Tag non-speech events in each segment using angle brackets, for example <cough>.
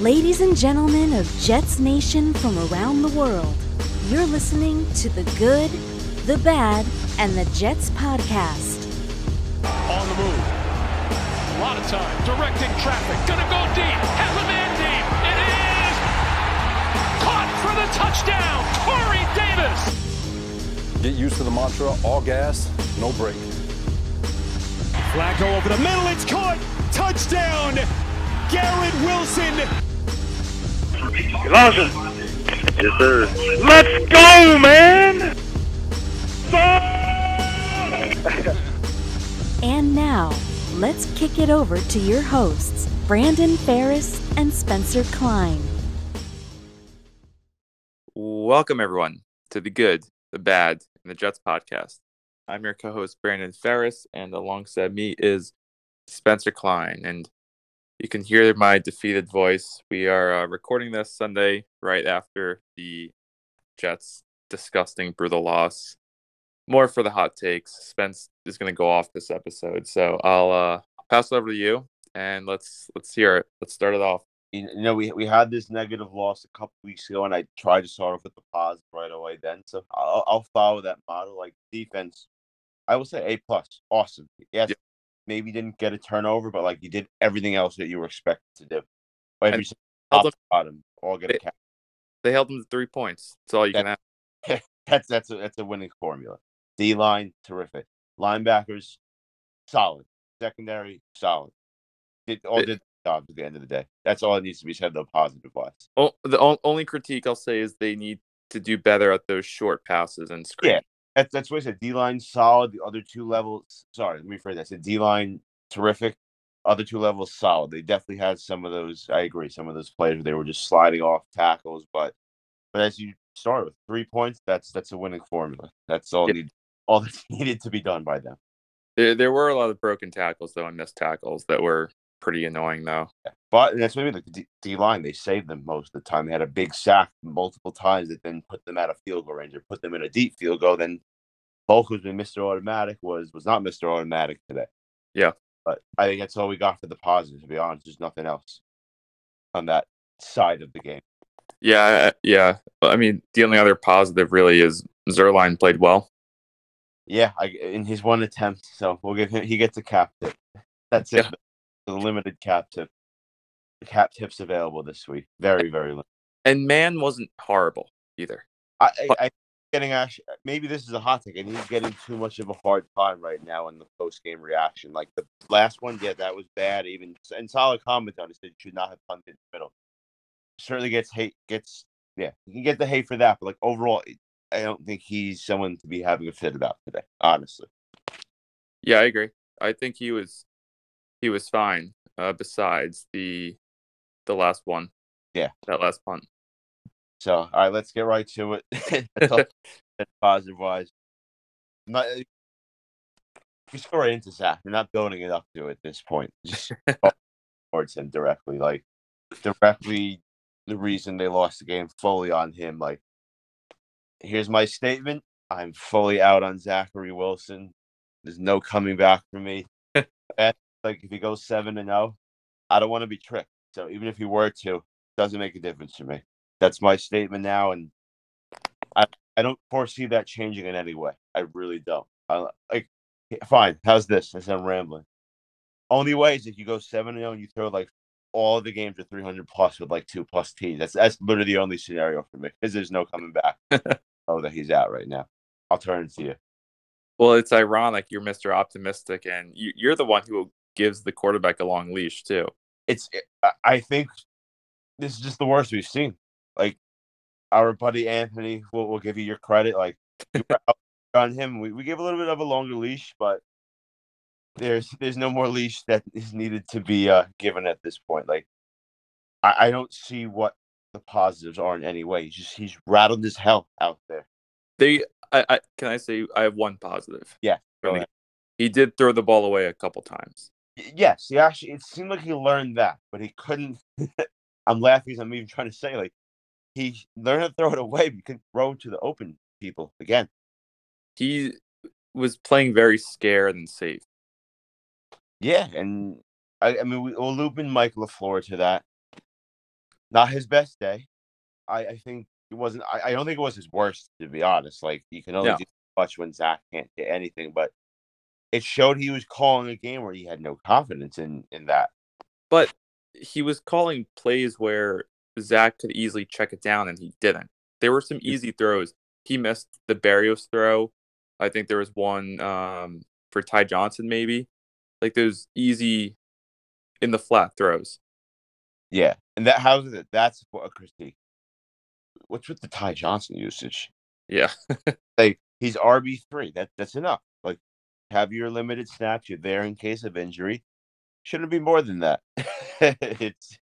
Ladies and gentlemen of Jets Nation from around the world, you're listening to the good, the bad, and the Jets podcast. On the move. A lot of time. Directing traffic. Gonna go deep. Has a man deep. It is caught for the touchdown. Corey Davis. Get used to the mantra all gas, no brake. Flacco over the middle. It's caught. Touchdown. Garrett Wilson. Lawson. Yes, sir. Let's go, man! And now, let's kick it over to your hosts, Brandon Ferris and Spencer Klein. Welcome, everyone, to the good, the bad, and the Jets podcast. I'm your co host, Brandon Ferris, and alongside me is Spencer Klein. And you can hear my defeated voice. We are uh, recording this Sunday right after the Jets' disgusting, brutal loss. More for the hot takes. Spence is going to go off this episode, so I'll uh, pass it over to you and let's let's hear it. Let's start it off. you know, we we had this negative loss a couple weeks ago, and I tried to start off with the positive right away. Then, so I'll, I'll follow that model. Like defense, I will say A plus, awesome. Yes, Yeah. Maybe didn't get a turnover, but like you did everything else that you were expected to do. Every And single held top to bottom, all get a They- cap. They held them to three points. That's all you can ask. <laughs> That's that's a that's a winning formula. D line, terrific. Linebackers, solid. Secondary, solid. Did all It- did the jobs at the end of the day. That's all it needs to be said. though, positive wise. O- the only critique I'll say is they need to do better at those short passes and screens. Yeah. That's that's what I said. D line solid. The other two levels. Sorry, let me rephrase that. I said D line terrific. Other two levels solid. They definitely had some of those. I agree. Some of those plays where they were just sliding off tackles, but but as you start with three points, that's that's a winning formula. That's all Yeah. need all that's <laughs> needed to be done by them. There, there were a lot of broken tackles though and missed tackles that were pretty annoying though. But and that's maybe the D, D line. They saved them most of the time. They had a big sack multiple times that then put them out of field goal range or put them in a deep field goal. Then Folk, who's been Mr. Automatic, was was not Mr. Automatic today. Yeah. But I think that's all we got for the positive. To be honest, there's nothing else on that side of the game. Yeah, yeah. I mean, the only other positive really is Zuerlein played well. Yeah, I, in his one attempt, so we'll give him. He gets a cap tip. That's it. Yeah. The limited cap tip. The cap tips available this week. Very very limited. And Mann wasn't horrible either. I, I, I getting actually maybe this is a hot take, and he's getting too much of a hard time right now in the post game reaction. Like the last one, yeah, that was bad. Even and solid comment on it said should not have punted in the middle. Certainly gets hate. Gets yeah, you can get the hate for that, but like overall, I don't think he's someone to be having a fit about today. Honestly, Yeah, I agree. I think he was he was fine. Uh, besides the the last one. Yeah. that last punt. So all right, let's get right to it. That's all that's positive wise. Not, eh, just go right into Zach. We're not building it up to at this point. Just <laughs> towards him directly, like directly the reason they lost the game fully on him. Like, here's my statement: I'm fully out on Zachary Wilson. There's no coming back for me. <laughs> And, like if he goes seven and zero, I don't want to be tricked. So even if he were to, doesn't make a difference to me. That's my statement now, and I I don't foresee that changing in any way. I really don't. I, like, fine. How's this? I said I'm rambling. Only way is if you go seven and zero and you throw like all the games are 300 plus with like two plus teams. That's that's literally the only scenario for me because there's no coming back. <laughs> oh, that he's out right now. I'll turn to you. Well, it's ironic. You're Mr. Optimistic, and you, you're the one who gives the quarterback a long leash too. It's I- I think this is just the worst we've seen. Like our buddy Anthony will will give you your credit. Like you were out <laughs> on him, we, we gave a little bit of a longer leash, but there's there's no more leash that is needed to be uh, given at this point. Like I, I don't see what the positives are in any way. He's just he's rattled as hell out there. They, I, I can I say I have one positive. Yeah, go the ahead. He did throw the ball away a couple times. Yes, he actually it seemed like he learned that, but he couldn't. <laughs> I'm laughing. 'cause I'm even trying to say like he learned to throw it away. He couldn't throw it to the open people again. He was playing very scared and safe. Yeah, and I, I mean we, we'll loop in Mike LaFleur to that. not his best day. I, I think it wasn't. I, I don't think it was his worst, to be honest. Like you can only No. do much when Zach can't get anything, but it showed he was calling a game where he had no confidence in in that. But he was calling plays where Zach could easily check it down, and he didn't. There were some easy throws. He missed the Barrios throw. I think there was one um, for Ty Johnson, maybe. Like those easy in the flat throws. Yeah, and that how's it? That's what a critique. What's with the Ty Johnson usage? Yeah. <laughs> Like he's RB three. That that's enough. Like have your limited snaps. You're there in case of injury. Shouldn't be more than that. <laughs> it's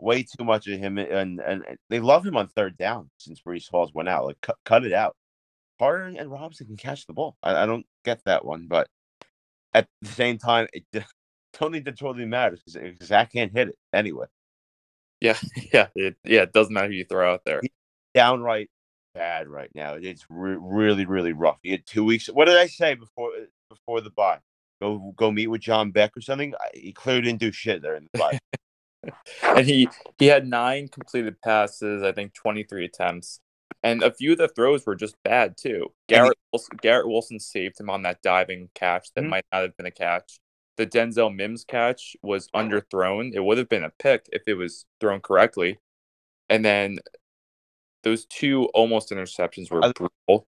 way too much of him, and, and they love him on third down since Breece Hall's went out. Like cut cut it out. Carter and Robinson can catch the ball. I, I don't get that one, but at the same time, it <laughs> don't need to totally matter because eh, Zach can't hit it anyway. Yeah. <laughs> Yeah. It, yeah. It doesn't matter who you throw out there. downright bad right now. It's re- really, really rough. He had two weeks. What did I say before eh, before the bye? Go go meet with John Beck or something. I, he clearly didn't do shit there in the bye. <laughs> <laughs> and he he had nine completed passes, I think twenty three attempts, and a few of the throws were just bad too. Garrett Wilson, Garrett Wilson saved him on that diving catch that Mhm. might not have been a catch. The Denzel Mims catch was underthrown. It would have been a pick if it was thrown correctly, and then those two almost interceptions were brutal.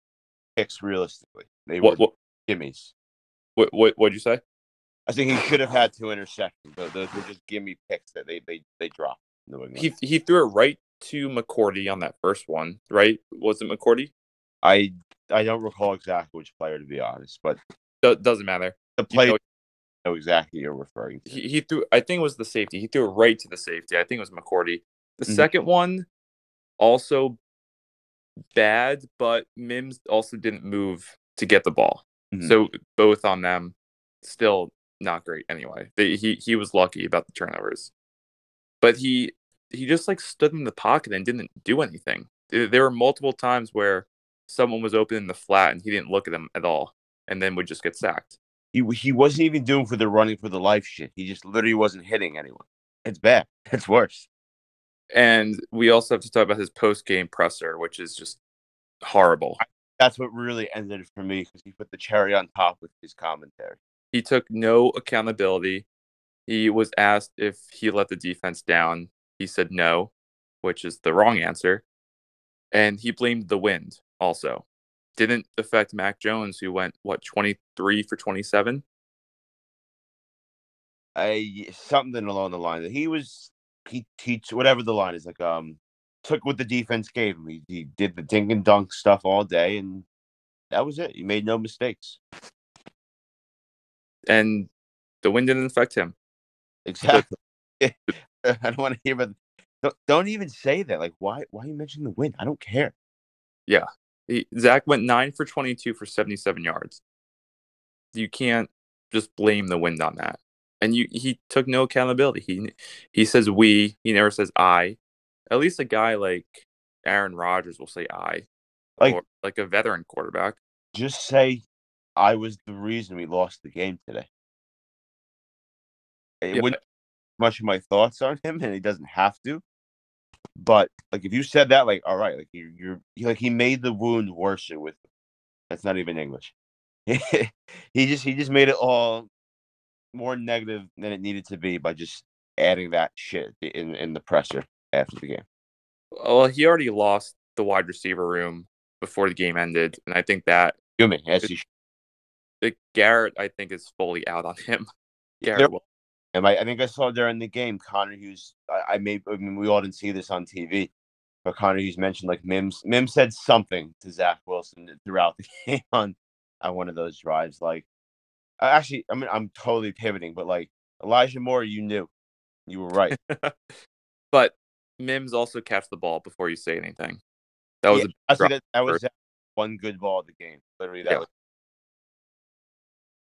Picks realistically, they What were what gimmies. what what what'd you say? I think he should have had two interceptions, but those were just gimme picks that they they they dropped. He he threw it right to McCourty on that first one, right? Was it McCourty? I I don't recall exactly which player to be honest, but Do- doesn't matter. the You player know, know exactly you're referring to. he, he threw I think it was the safety. He threw it right to the safety. I think it was McCourty. The Mhm. second one also bad, but Mims also didn't move to get the ball. Mhm. So both on them still not great anyway. They, he he was lucky about the turnovers. But he he just like stood in the pocket and didn't do anything. There there were multiple times where someone was open in the flat and he didn't look at them at all and then would just get sacked. he he wasn't even doing for the running for the life shit. He just literally wasn't hitting anyone. It's bad. <laughs> It's worse. And we also have to talk about his post game presser, which is just horrible. That's what really ended it for me because he put the cherry on top with his commentary. He took no accountability. He was asked if he let the defense down. He said no, which is the wrong answer. And he blamed the wind also. Didn't affect Mac Jones, who went, what, 23 for 27? I something along the line that he was he teach whatever the line is like um took what the defense gave him. He, he did the dink and dunk stuff all day and that was it. He made no mistakes. And the wind didn't affect him. Exactly. <laughs> <laughs> I don't want to hear about don't, don't even say that. Like why why you mention the wind? I don't care. He, Zach went 9 for 22 for 77 yards. You can't just blame the wind on that. And you he took no accountability. He he says we, he never says I. At least a guy like Aaron Rodgers will say I. Like- or like a veteran quarterback. Just say I was the reason we lost the game today. It Yeah, wouldn't much of my thoughts on him, and he doesn't have to. But like, if you said that, like, all right, like you're, you're like he made the wound worse with. That's not even English. <laughs> he just he just made it all more negative than it needed to be by just adding that shit in in the presser after the game. Oh, well, he already lost the wide receiver room before the game ended, and I think that You mean as he should. The Garrett, I think, is fully out on <laughs> him. Garrett, will- And I, I think I saw during the game, Connor Hughes. I, I may, I mean, we all didn't see this on TV, but Connor Hughes mentioned like Mims. Mims said something to Zach Wilson throughout the <laughs> game on on one of those drives. Like, actually, I mean, I'm totally pivoting, but like Elijah Moore, you knew, you were right. <laughs> but Mims also catch the ball before you say anything. That was Yeah, a that, that was. One good ball of the game. Literally, that Yeah. was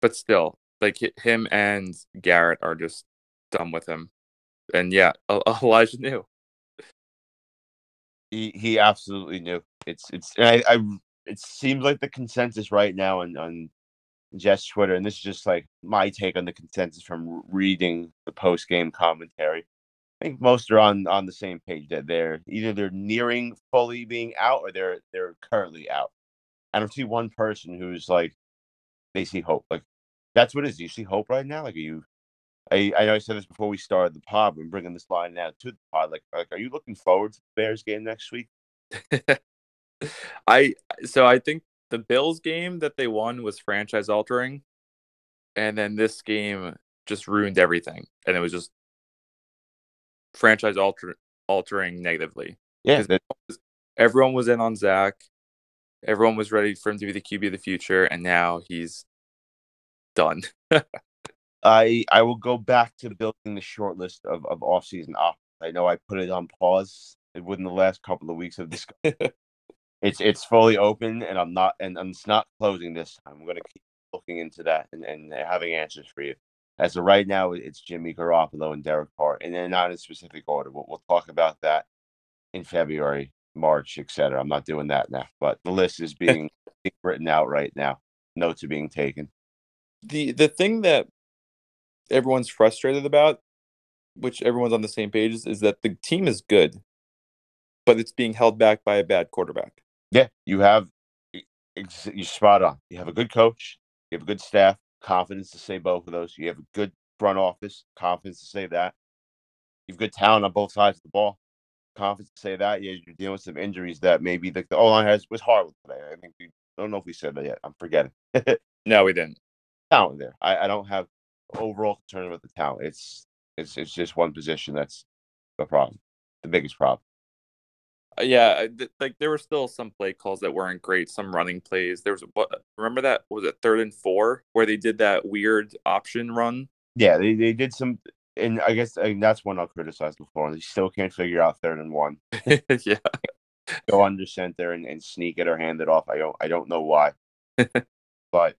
but still, like him and Garrett are just done with him. And yeah, <laughs> Elijah knew. he, he absolutely knew. It's it's I, I it seems like the consensus right now on on Jets Twitter, and this is just like my take on the consensus from reading the post game commentary. I think most are on on the same page that they're either they're nearing fully being out or they're they're currently out. I don't see one person who's like they see hope. Like that's what it is. Do you see hope right now? Like are you I, I know I said this before we started the pod. We're bringing this line now to the pod. Like, like, are you looking forward to the Bears game next week? <laughs> I so I think the Bills game that they won was franchise altering, and then this game just ruined everything, and it was just franchise alter altering negatively. Yeah, Everyone was in on Zach. Everyone was ready for him to be the QB of the future, and now he's done. I I will go back to building the short list of of off season options. I know I put it on pause within the last couple of weeks of this. <laughs> it's it's fully open, and I'm not and, and it's not closing this time. I'm going to keep looking into that and, and having answers for you. As of right now, it's Jimmy Garoppolo and Derek Carr, and they're not in specific order. We'll, we'll talk about that in February, March, etc. I'm not doing that now, but the list is <laughs> being written out right now. Notes are being taken. The the thing that everyone's frustrated about, which everyone's on the same page, is, is that the team is good, but it's being held back by a bad quarterback. Yeah, you have you're spot on. You have a good coach, you have a good staff, confidence to say both of those. You have a good front office, confidence to say that. You've good talent on both sides of the ball, confidence to say that. Yeah, you're dealing with some injuries that maybe like the O line has was horrible today. I think we I don't know if we said that yet. I'm forgetting. <laughs> No, we didn't. Talent there. I, I don't have overall concern with the talent. It's it's it's just one position that's the problem, the biggest problem. Uh, Yeah, th- like there were still some play calls that weren't great. Some running plays. There was what? Remember that was it third and four where they did that weird option run. Yeah, they, they did some, and I guess and that's one I'll criticize before. They still can't figure out third and one. <laughs> yeah, <laughs> Go under center and, and sneak it or hand it off. I don't I don't know why, <laughs> but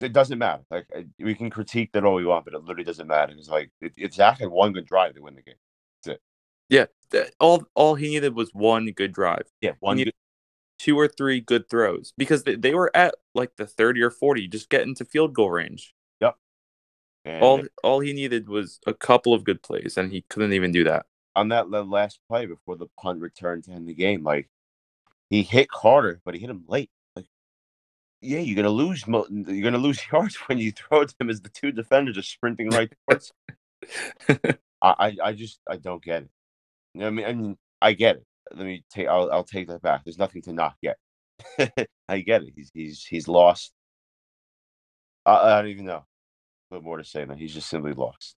it doesn't matter. Like eh, we can critique that all we want, but it literally doesn't matter. It's like it, it's actually one good drive to win the game. yeah. th- All all he needed was one good drive. Yeah, one good. two or three good throws because they, they were at like the 30 or 40 just get into field goal range And all all he needed was a couple of good plays and he couldn't even do that on that last play before the punt returned to end the game, like he hit Carter, but he hit him late. Yeah, you're gonna lose. You're gonna lose <laughs> yards when you throw it to him as the two defenders are sprinting right towards. <laughs> I, I, I just, I don't get it. You know I mean, I mean, I get it. Let me take. I'll, I'll take that back. There's nothing to not get. <laughs> I get it. He's, he's, he's lost. I, I don't even know. What more to say than he's just simply lost.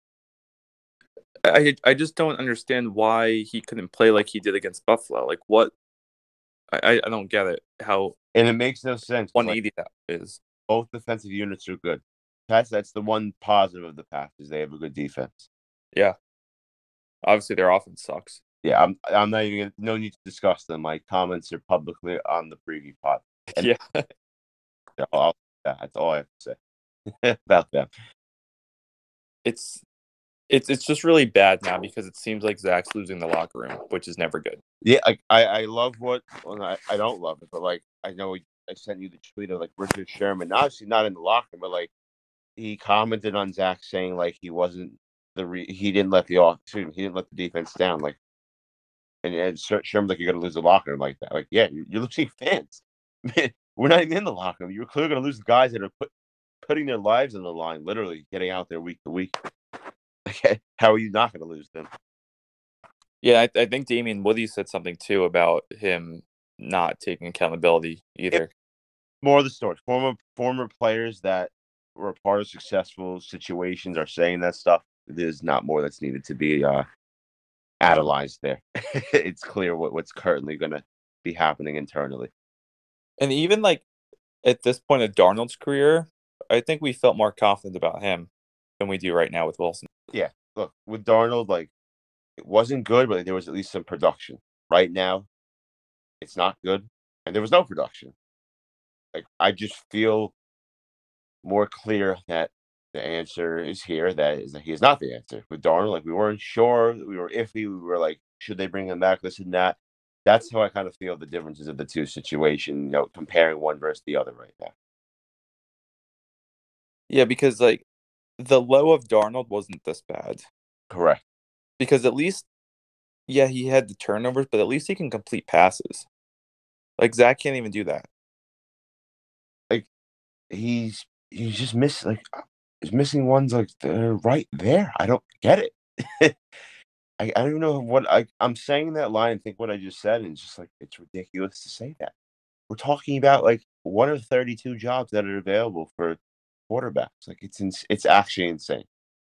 I I just don't understand why he couldn't play like he did against Buffalo like what I I- don't get it how And it makes no sense. 'cause, like, 180 that is both defensive units are good. That's that's the one positive of the pack is they have a good defense. yeah obviously their offense sucks Yeah, I'm I'm not even gonna, no need to discuss them. My comments are publicly on the preview pod. And- yeah <laughs> that's all I have to say <laughs> about them. it's it's it's just really bad now because it seems like Zach's losing the locker room which is never good. Yeah, I I, love what well, I, I don't love it, but like I know I sent you the tweet of like Richard Sherman, obviously not in the locker room, but like he commented on Zach saying like he wasn't the re- he didn't let the off he didn't let the defense down like and, and Sher- Sherman like you're gonna lose the locker room like that. Like yeah you're, losing fans. <laughs> We're not even in the locker room. You're clearly gonna lose the guys that are put, putting their lives on the line literally getting out there week to week how are you not gonna lose them yeah I, I think Damien Woody said something too about him not taking accountability either more of the stories. Former former players that were a part of successful situations are saying that stuff. There's not more that's needed to be uh analyzed there. <laughs> it's clear what, what's currently gonna be happening internally. And even like at this point of Darnold's career, I think we felt more confident about him than we do right now with Wilson. Yeah, look, with Darnold, like it wasn't good, but there was at least some production. Right now, it's not good, and there was no production. Like I just feel more clear that the answer is here. That is that he is not the answer with Darnold. Like we weren't sure, we were iffy. We were like, should they bring him back? This and that. That's how I kind of feel the differences of the two situation. You know, comparing one versus the other right now. Yeah, because like the low of Darnold wasn't this bad. Correct. because at least, yeah, he had the turnovers, but at least he can complete passes. Like Zach can't even do that. Like he's he's just miss like uh, he's missing ones like they're right there. I don't get it. <laughs> I, I don't know what I I'm saying that line and think what I just said, and it's just like it's ridiculous to say that. We're talking about like one of 32 jobs that are available for quarterbacks. Like it's ins- it's actually insane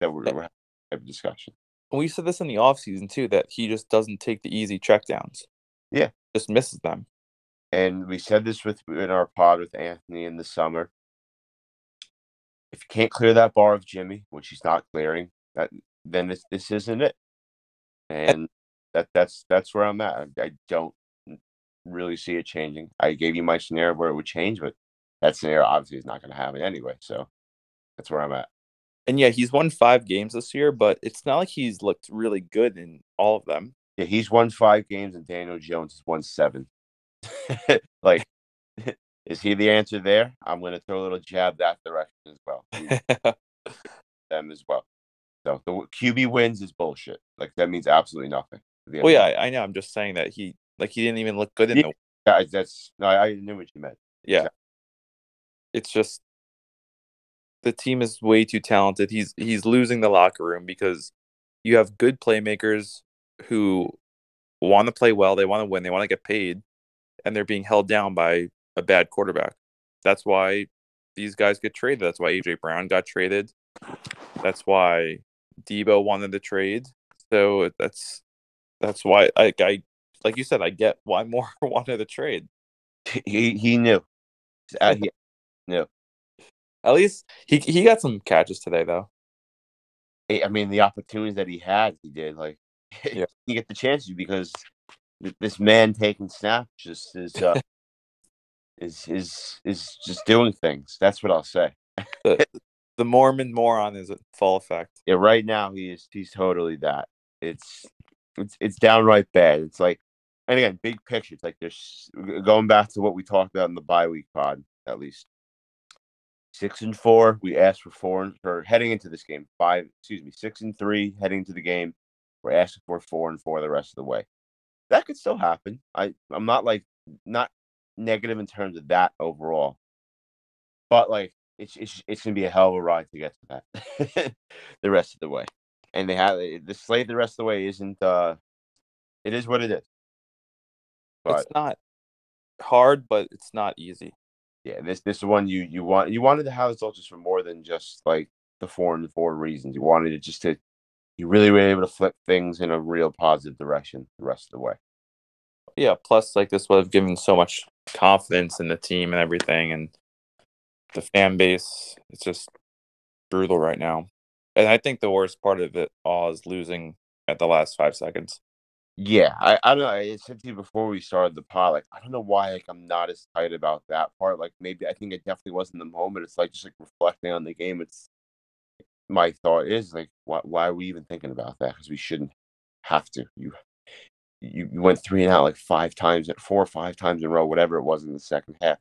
that we're, Yeah. we're having a discussion. We said this in the offseason too that he just doesn't take the easy checkdowns. Yeah. Just misses them. And we said this with in our pod with Anthony in the summer. If you can't clear that bar of Jimmy, which he's not clearing, that then this this isn't it. Eh and that that's that's where I'm at. I, I don't really see it changing. I gave you my scenario where it would change, but that scenario obviously is not going to happen anyway. So that's where I'm at. And yeah, he's won five games this year, but it's not like he's looked really good in all of them. Yeah, he's won five games, and Daniel Jones has won seven. <laughs> like, <laughs> is he the answer there? I'm going to throw a little jab that direction as well. <laughs> them as well. So the QB wins is bullshit. Like that means absolutely nothing. at the end oh, well, yeah, I, I know. I'm just saying that he like he didn't even look good in Yeah. the. Yeah, that's no, I I knew what you meant. Yeah, it's just the team is way too talented. He's he's losing the locker room because you have good playmakers who want to play well. They want to win. They want to get paid, and they're being held down by a bad quarterback. That's why these guys get traded. That's why AJ Brown got traded. That's why Deebo wanted to trade. So that's that's why I, I like you said I get why <laughs> Moore wanted the trade. He he knew. He- At least he he got some catches today though. I mean, the opportunities that he had, he did. Like, <laughs> Yeah. you get the chances because this man taking snaps just is uh, <laughs> is is is just doing things. That's what I'll say. The, <laughs> the Mormon moron is at full effect. Yeah, right now he is he's totally that. It's it's it's downright bad. It's like and again, big picture. It's like there's going back to what we talked about in the bye week pod, at least. Six and four. We asked for four and for heading into this game. Five, excuse me, six and three heading into the game. We're asking for four and four the rest of the way. That could still happen. I I'm not like not negative in terms of that overall. But like it's it's it's gonna be a hell of a ride to get to that <laughs> the rest of the way. And they have the slate the rest of the way isn't uh it is what it is. But it's not hard, but it's not easy. Yeah, this this is one you you want you wanted to have results just for more than just like the four and four reasons. You wanted it just to you really were able to flip things in a real positive direction the rest of the way. Yeah. Plus, like this would have given so much confidence in the team and everything, and the fan base. It's just brutal right now, and I think the worst part of it all is losing at the last five seconds. Yeah, I, I don't know. I said to you before we started the pod, like I don't know why like I'm not as tight about that part. Like maybe I think it definitely was in the moment. It's like just like reflecting on the game. It's my thought is like why why are we even thinking about that? Because we shouldn't have to. You you went three and out like five times, at four or five times in a row, whatever it was in the second half.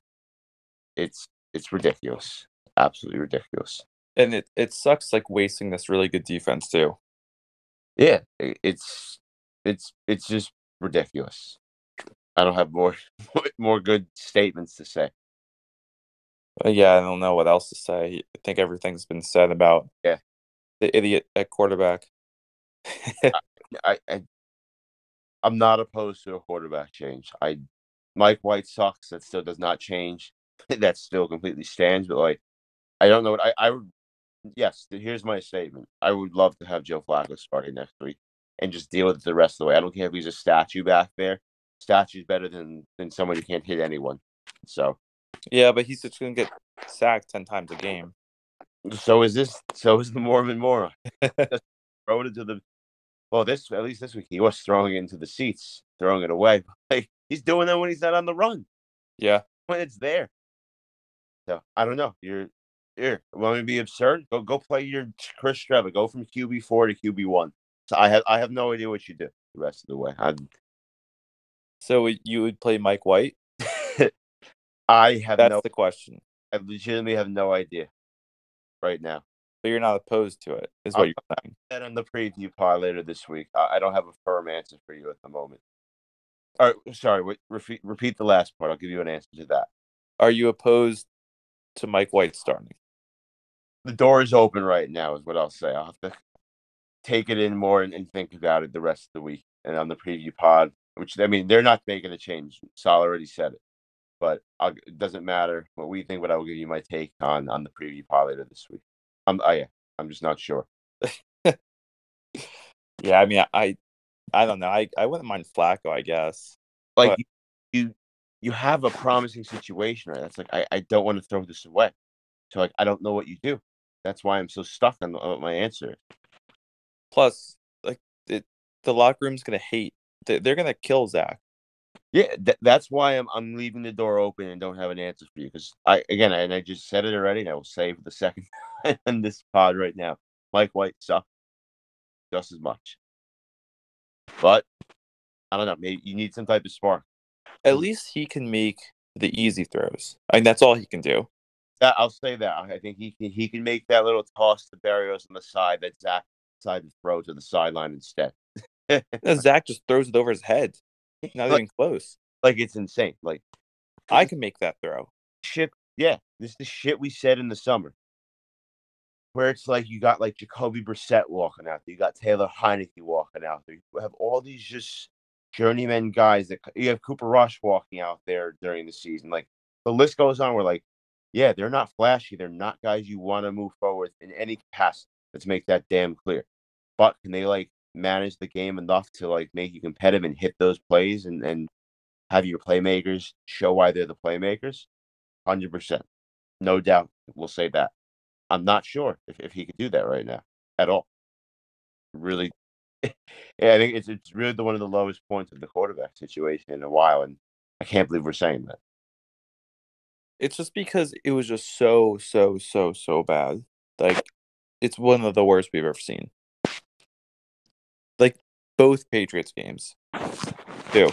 It's it's ridiculous, absolutely ridiculous. And it, it sucks like wasting this really good defense too. Yeah, it's it's it's just ridiculous. I don't have more <laughs> more good statements to say. Uh, yeah, I don't know what else to say. I think everything's been said about Yeah. the idiot at quarterback. <laughs> I, I I'm not opposed to a quarterback change. I Mike White sucks. That still does not change. <laughs> that still completely stands. But like, I don't know what I I would. Yes, here's my statement. I would love to have Joe Flacco starting next week and just deal with it the rest of the way. I don't care if he's a statue back there. Statue's better than than someone who can't hit anyone. So yeah, but he's just gonna get sacked ten times a game. so is this. So is the Mormon moron. <laughs> Throw it into the. Well, this at least this week he was throwing it into the seats, throwing it away. <laughs> Like he's doing that when he's not on the run. Yeah, when it's there. So I don't know. You're here. Want me to be absurd? Go go play your Chris Streveler. Go from QB four to QB one. I have I have no idea what you do the rest of the way. I so you would play Mike White? <laughs> I have That's no. the question. I legitimately have no idea right now. but you're not opposed to it. Is what I'll- you're saying. That on the preview pod later this week. I, I don't have a firm answer for you at the moment. All right, sorry. Wait, repeat, repeat the last part. I'll give you an answer to that. Are you opposed to Mike White starting? The door is open right now, is what I'll say. I'll have to take it in more and, and think about it the rest of the week and on the preview pod. Which I mean, they're not making a change. Sal already said it, but I'll, it doesn't matter what we think. But I will give you my take on on the preview pod later this week. I'm, oh yeah, I'm just not sure. <laughs> Yeah, I mean, I, I don't know. I, I wouldn't mind Flacco, I guess. like But- you, you have a promising situation right that's like I, I don't want to throw this away so like i don't know what you do that's why i'm so stuck on my answer Plus, like it, the locker room's gonna hate. They, they're gonna kill Zach. yeah th- that's why i'm i'm leaving the door open and don't have an answer for you because i again and i just said it already and i will say for the second <laughs> time in this pod right now mike white sucks just as much but i don't know maybe you need some type of spark At least he can make the easy throws. I mean, that's all he can do. that i'll say that i think he can he can make that little toss to barrios on the side that zach decided to throw to the sideline instead No, <laughs> Zach just throws it over his head. Not Like- even close. like it's insane. Like I can make that throw. shit. Yeah, this is the shit we said in the summer, where it's like you got like Jacoby Brissett walking out there, you got Taylor Heinicke walking out there, you have all these just journeyman guys that you have Cooper Rush walking out there during the season. Like the list goes on. We're like, yeah, they're not flashy. They're not guys you want to move forward in any capacity. Let's make that damn clear. But can they like manage the game enough to like make you competitive and hit those plays and and have your playmakers show why they're the playmakers? Hundred percent, no doubt. We'll say that. I'm not sure if, if he could do that right now at all. Really, <laughs> yeah, I think it's it's really the one of the lowest points of the quarterback situation in a while, and I can't believe we're saying that. It's just because it was just so, so, so, so bad. Like, it's one of the worst we've ever seen. Like, both Patriots games. Too.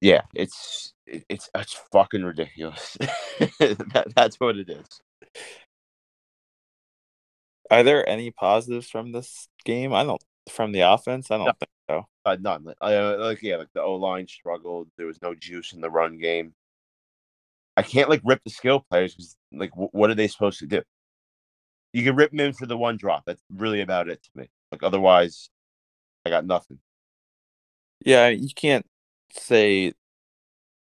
Yeah, it's it- it's it's fucking ridiculous. <laughs> that, that's what it is. Are there any positives from this game? I don't. From the offense, I don't No. think so. Uh, none. Like, uh, like yeah, like the O line struggled. There was no juice in the run game. I can't like rip the skill players because like w- what are they supposed to do? You can rip them in for the one drop. That's really about it to me. Like otherwise, I got nothing. Yeah, you can't say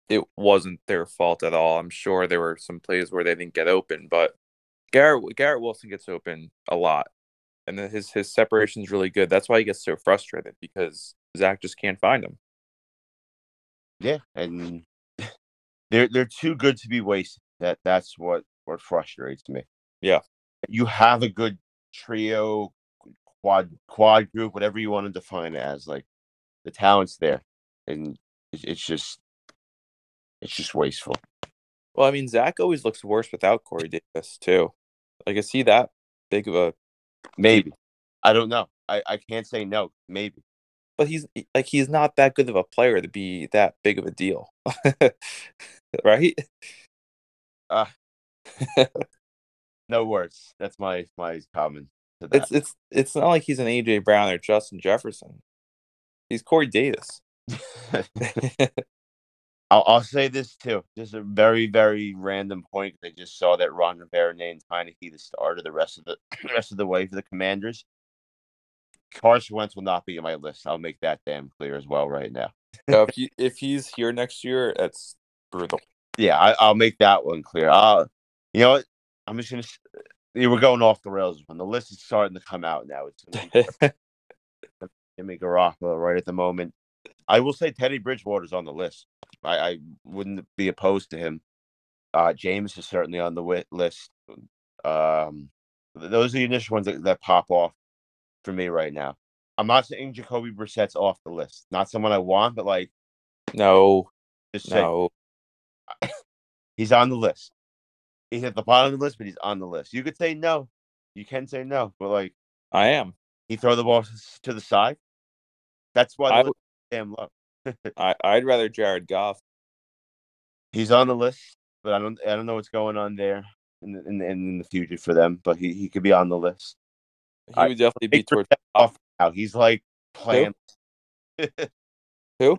it wasn't their fault at all. I'm sure there were some plays where they didn't get open, but Garrett Garrett Wilson gets open a lot, and his his separation is really good. That's why he gets so frustrated because Zach just can't find him. Yeah, and <laughs> they're they're too good to be wasted. That that's what what frustrates me. Yeah. You have a good trio, quad quad group, whatever you want to define it as. Like the talent's there, and it's, just it's just wasteful. Well, I mean, Zach always looks worse without Corey Davis too. Like, is he that big of a? Maybe I don't know. I I can't say no. Maybe But he's like he's not that good of a player to be that big of a deal, <laughs> right? Uh, <laughs> no words. That's my my comment to that. It's it's it's not like he's an AJ Brown or Justin Jefferson. He's Corey Davis. <laughs> I'll, I'll say this too. Just a very, very random point. I just saw that Ron Rivera named Heinicke the starter the rest of the <clears throat> rest of the way for the Commanders. Carson Wentz will not be in my list. I'll make that damn clear as well right now. So if <laughs> he if he's here next year, that's brutal. Yeah, I, I'll make that one clear. Uh, you know what? I'm just gonna. s- yeah, We're going off the rails when the list is starting to come out now. It's <laughs> Jimmy Garoppolo right at the moment. I will say Teddy Bridgewater's on the list. I, I wouldn't be opposed to him. Uh, James is certainly on the wi- list. Um, those are the initial ones that, that pop off for me right now. I'm not saying Jacoby Brissett's off the list. Not someone I want, but like no, just say no. <coughs> he's on the list. He's at the bottom of the list, but he's on the list. You could say no. You can say no, but like I am. he throw the ball to the side. That's why the I list is damn low. <laughs> I I'd rather Jared Goff. He's on the list, but I don't I don't know what's going on there. in the, in the, in the future for them, but he, he could be on the list. He I- would definitely be towards off now. He's like playing. <laughs> Who?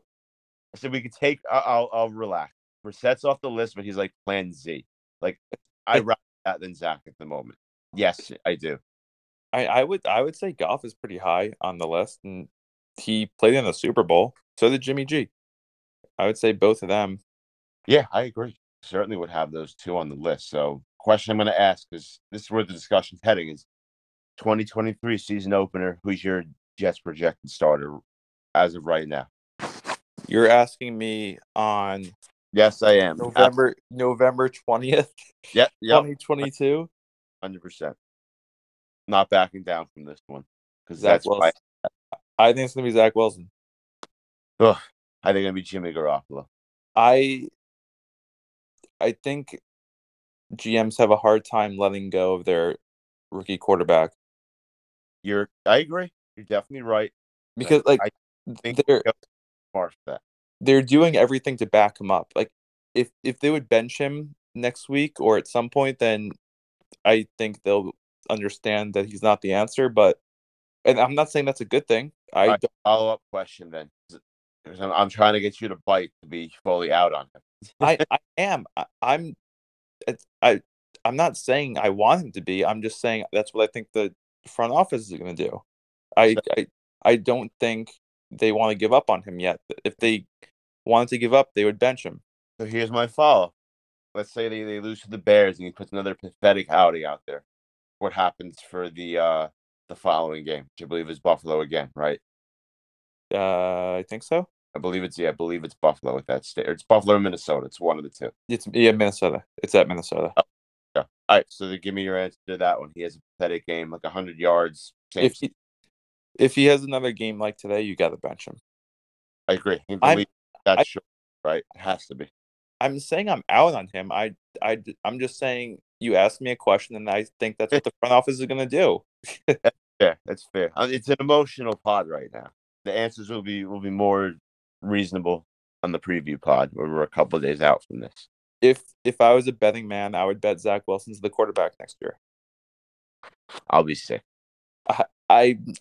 I said we could take. I'll I'll relax. Brissett's off the list, but he's like Plan Z. Like I rather that than Zach at the moment. Yes, I do. I, I would I would say Goff is pretty high on the list, and he played in the Super Bowl. So did Jimmy G. I would say both of them. Yeah, I agree. Certainly would have those two on the list. So, question I'm going to ask is this is where the discussion's heading is 2023 season opener. Who's your Jets projected starter as of right now? You're asking me on Yes, I am. November November twentieth, Yep, twenty twenty two. hundred percent. Not backing down from this one because that's why I think it's gonna be Zach Wilson. ugh, I think it'll be Jimmy Garoppolo. I I think GMs have a hard time letting go of their rookie quarterback You're, I agree. You're definitely right. because like I think they're smart for that. They're doing everything to back him up. Like if if they would bench him next week or at some point, then I think they'll understand that he's not the answer. But and I'm not saying that's a good thing. I Right. don't, Follow up question then. I'm, I'm trying to get you to bite to be fully out on him. I <laughs> I am I, I'm I I'm not saying I want him to be. I'm just saying that's what I think the front office is going to do. I So- I I don't think they want to give up on him yet. If they wanted to give up, they would bench him. So here's my follow. Let's say they, they lose to the Bears and he puts another pathetic outing out there. What happens for the uh the following game, which I believe is Buffalo again, right? Uh, I think so. I believe it's yeah, I believe it's Buffalo at that state. Or it's Buffalo or Minnesota. It's one of the two. It's yeah, Minnesota. It's at Minnesota. Yeah. All right. So give me your answer to that one. He has a pathetic game, like hundred yards. If he if he has another game like today, you got to bench him. I agree. He that's I- sure, right? It has to be. I'm saying I'm out on him. I I I'm just saying you asked me a question, and I think that's what the front office is going to do. Yeah, <laughs> that's fair. Uh, It's an emotional pod right now. The answers will be will be more reasonable on the preview pod where we're a couple of days out from this. If if I was a betting man, I would bet Zach Wilson's the quarterback next year. I'll be sick. I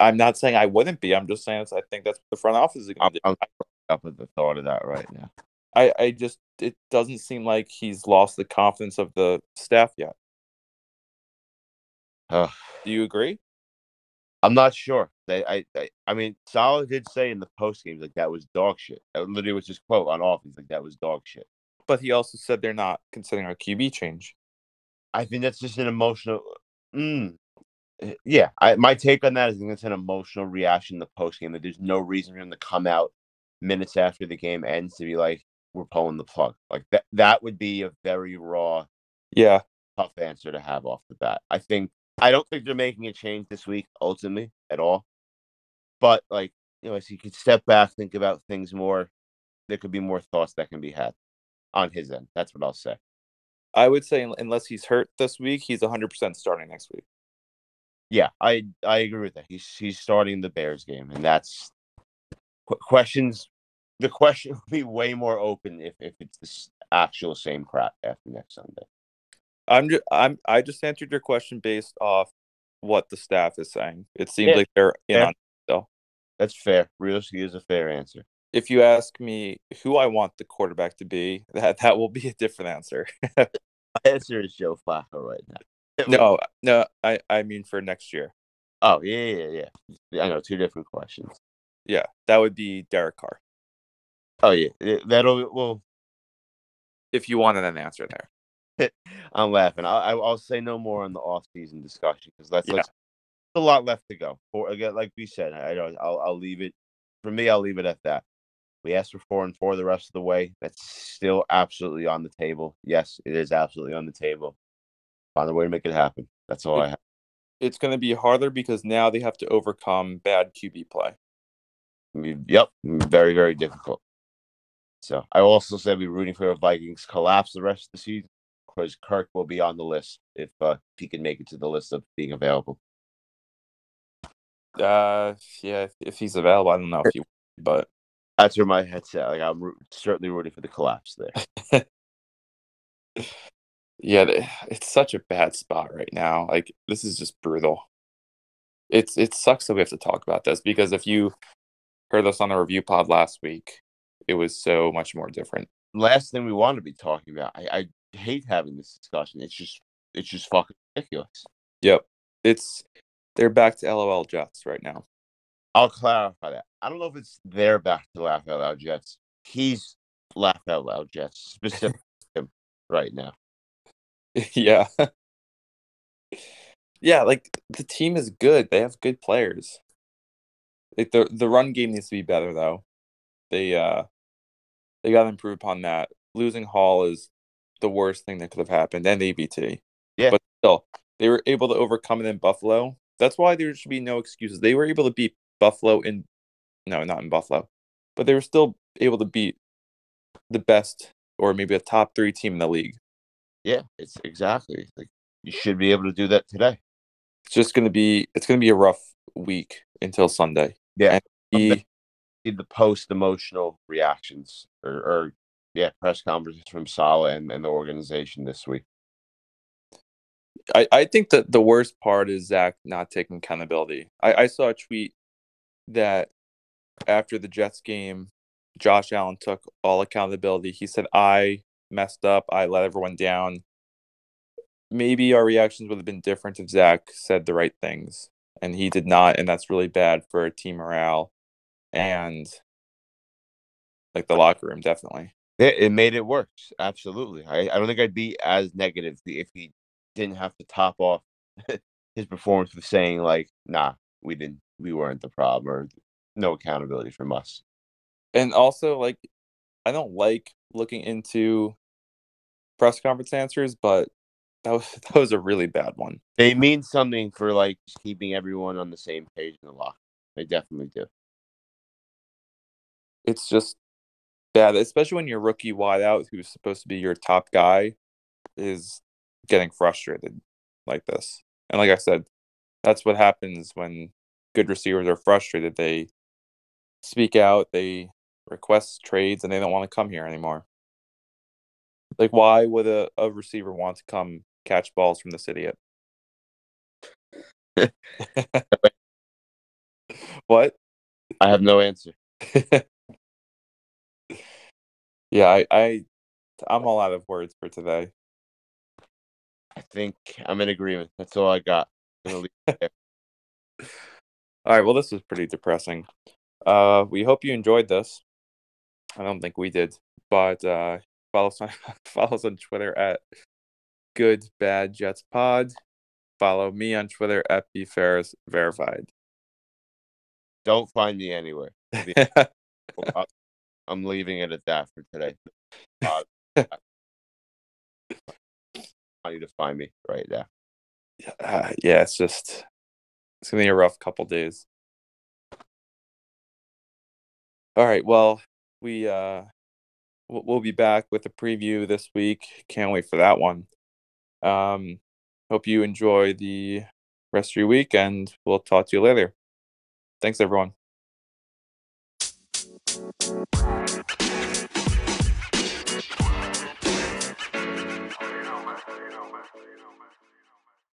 I'm not saying I wouldn't be. I'm just saying it's, I think that's what the front office is going to do. I'm <laughs> up with the thought of that right now. I I just it doesn't seem like he's lost the confidence of the staff yet. Ugh. Do you agree? I'm not sure. They, I, I, I mean, Saleh did say in the post games like that was dog shit. That literally was his quote on offense, like that was dog shit. But he also said they're not considering a QB change. I think that's just an emotional. Mm, Eh, yeah, I, my take on that is it's an emotional reaction in the post game. That there's no reason for him to come out minutes after the game ends to be like, "We're pulling the plug." Like that. That would be a very raw, Yeah, tough answer to have off the bat. I think I don't think they're making a change this week ultimately at all. But like you know, as you could step back, think about things more. There could be more thoughts that can be had on his end. That's what I'll say. I would say unless he's hurt this week, he's 100% starting next week. Yeah, I I agree with that. He's he's starting the Bears game, and that's qu- questions. The question will be way more open if if it's the actual same crap after next Sunday. I'm just I'm I just answered your question based off what the staff is saying. It seems Yeah, like they're in fair. on still. That's fair. Realistically, is a fair answer. If you ask me who I want the quarterback to be, that that will be a different answer. <laughs> My answer is Joe Flacco right now. No, <laughs> no, I I mean for next year. Oh yeah, yeah, yeah. I know two different questions. Yeah, that would be Derek Carr. Oh yeah, that'll well. If you wanted an answer there. <laughs> I'm laughing. I, I I'll say no more on the off-season discussion because let's Yeah. let's a lot left to go. For again, like we said, I don't. I'll I'll leave it. For me, I'll leave it at that. We asked for four and four the rest of the way. That's still absolutely on the table. Yes, it is absolutely on the table. Find a way to make it happen. That's all I have. It's going to be harder because now they have to overcome bad QB play. Yep, very very difficult. So I also said we're rooting for the Vikings collapse the rest of the season because Kirk will be on the list if uh, if he can make it to the list of being available. Uh, yeah, if- he's available, I don't know if he, but That's where my head's at. Like I'm roo- certainly rooting for the collapse there. <laughs> Yeah, it's such a bad spot right now. Like this is just brutal. It's it sucks that we have to talk about this because if you heard us on the review pod last week, it was so much more different. Last thing we want to be talking about. I, I hate having this discussion. It's just it's just fucking ridiculous. Yep. It's they're back to LOL Jets right now. I'll clarify that. I don't know if it's they're back to laugh out loud Jets. He's laugh out loud Jets specifically <laughs> right now. <laughs> yeah. yeah, like the team is good. They have good players. Like the the run game needs to be better though. They uh they got to improve upon that. Losing Hall is the worst thing that could have happened, and AVT. Yeah. but still, they were able to overcome it in Buffalo. That's why there should be no excuses. They were able to beat Buffalo in, no, not in Buffalo, but they were still able to beat the best or maybe a top three team in the league. Yeah, it's exactly like you should be able to do that today. It's just gonna be it's gonna be a rough week until Sunday. Yeah. And he, See the post emotional reactions or, or yeah, press conferences from Saleh and, and the organization this week. I, I think that the worst part is Zach not taking accountability. I, I saw a tweet that after the Jets game, Josh Allen took all accountability. He said, I messed up. I let everyone down. Maybe our reactions would have been different if Zach said the right things, and he did not. And that's really bad for team morale and like the locker room, definitely. It, it made it worse. Absolutely. I, I don't think I'd be as negative if he didn't have to top off <laughs> his performance with saying like, nah, we didn't we weren't the problem or no accountability from us. and also like I don't like looking into press conference answers, but that was <laughs> that was a really bad one. They mean something for like keeping everyone on the same page in the locker. They definitely do. It's just bad, especially when your rookie wideout, who's supposed to be your top guy, is getting frustrated like this. And like I said, that's what happens when good receivers are frustrated. They speak out, they request trades, and they don't want to come here anymore. Like, why would a, a receiver want to come catch balls from this idiot? <laughs> <laughs> what? I have no answer. <laughs> yeah, I, I, I'm all out of words for today. I think I'm in agreement. That's all I got. I'm gonna leave it there. All right, well, this was pretty depressing. Uh, we hope you enjoyed this. I don't think we did, but uh, follow us on <laughs> follow us on Twitter at Good Bad Jets Pod. Follow me on Twitter at B Ferris Verified. Don't find me anywhere. <laughs> I'm leaving it at that for today. Uh, I need to find me right now. uh, yeah, it's just it's gonna be a rough couple days. All right, well, we uh we'll be back with a preview this week. Can't wait for that one. Um, hope you enjoy the rest of your week, and we'll talk to you later. Thanks, everyone.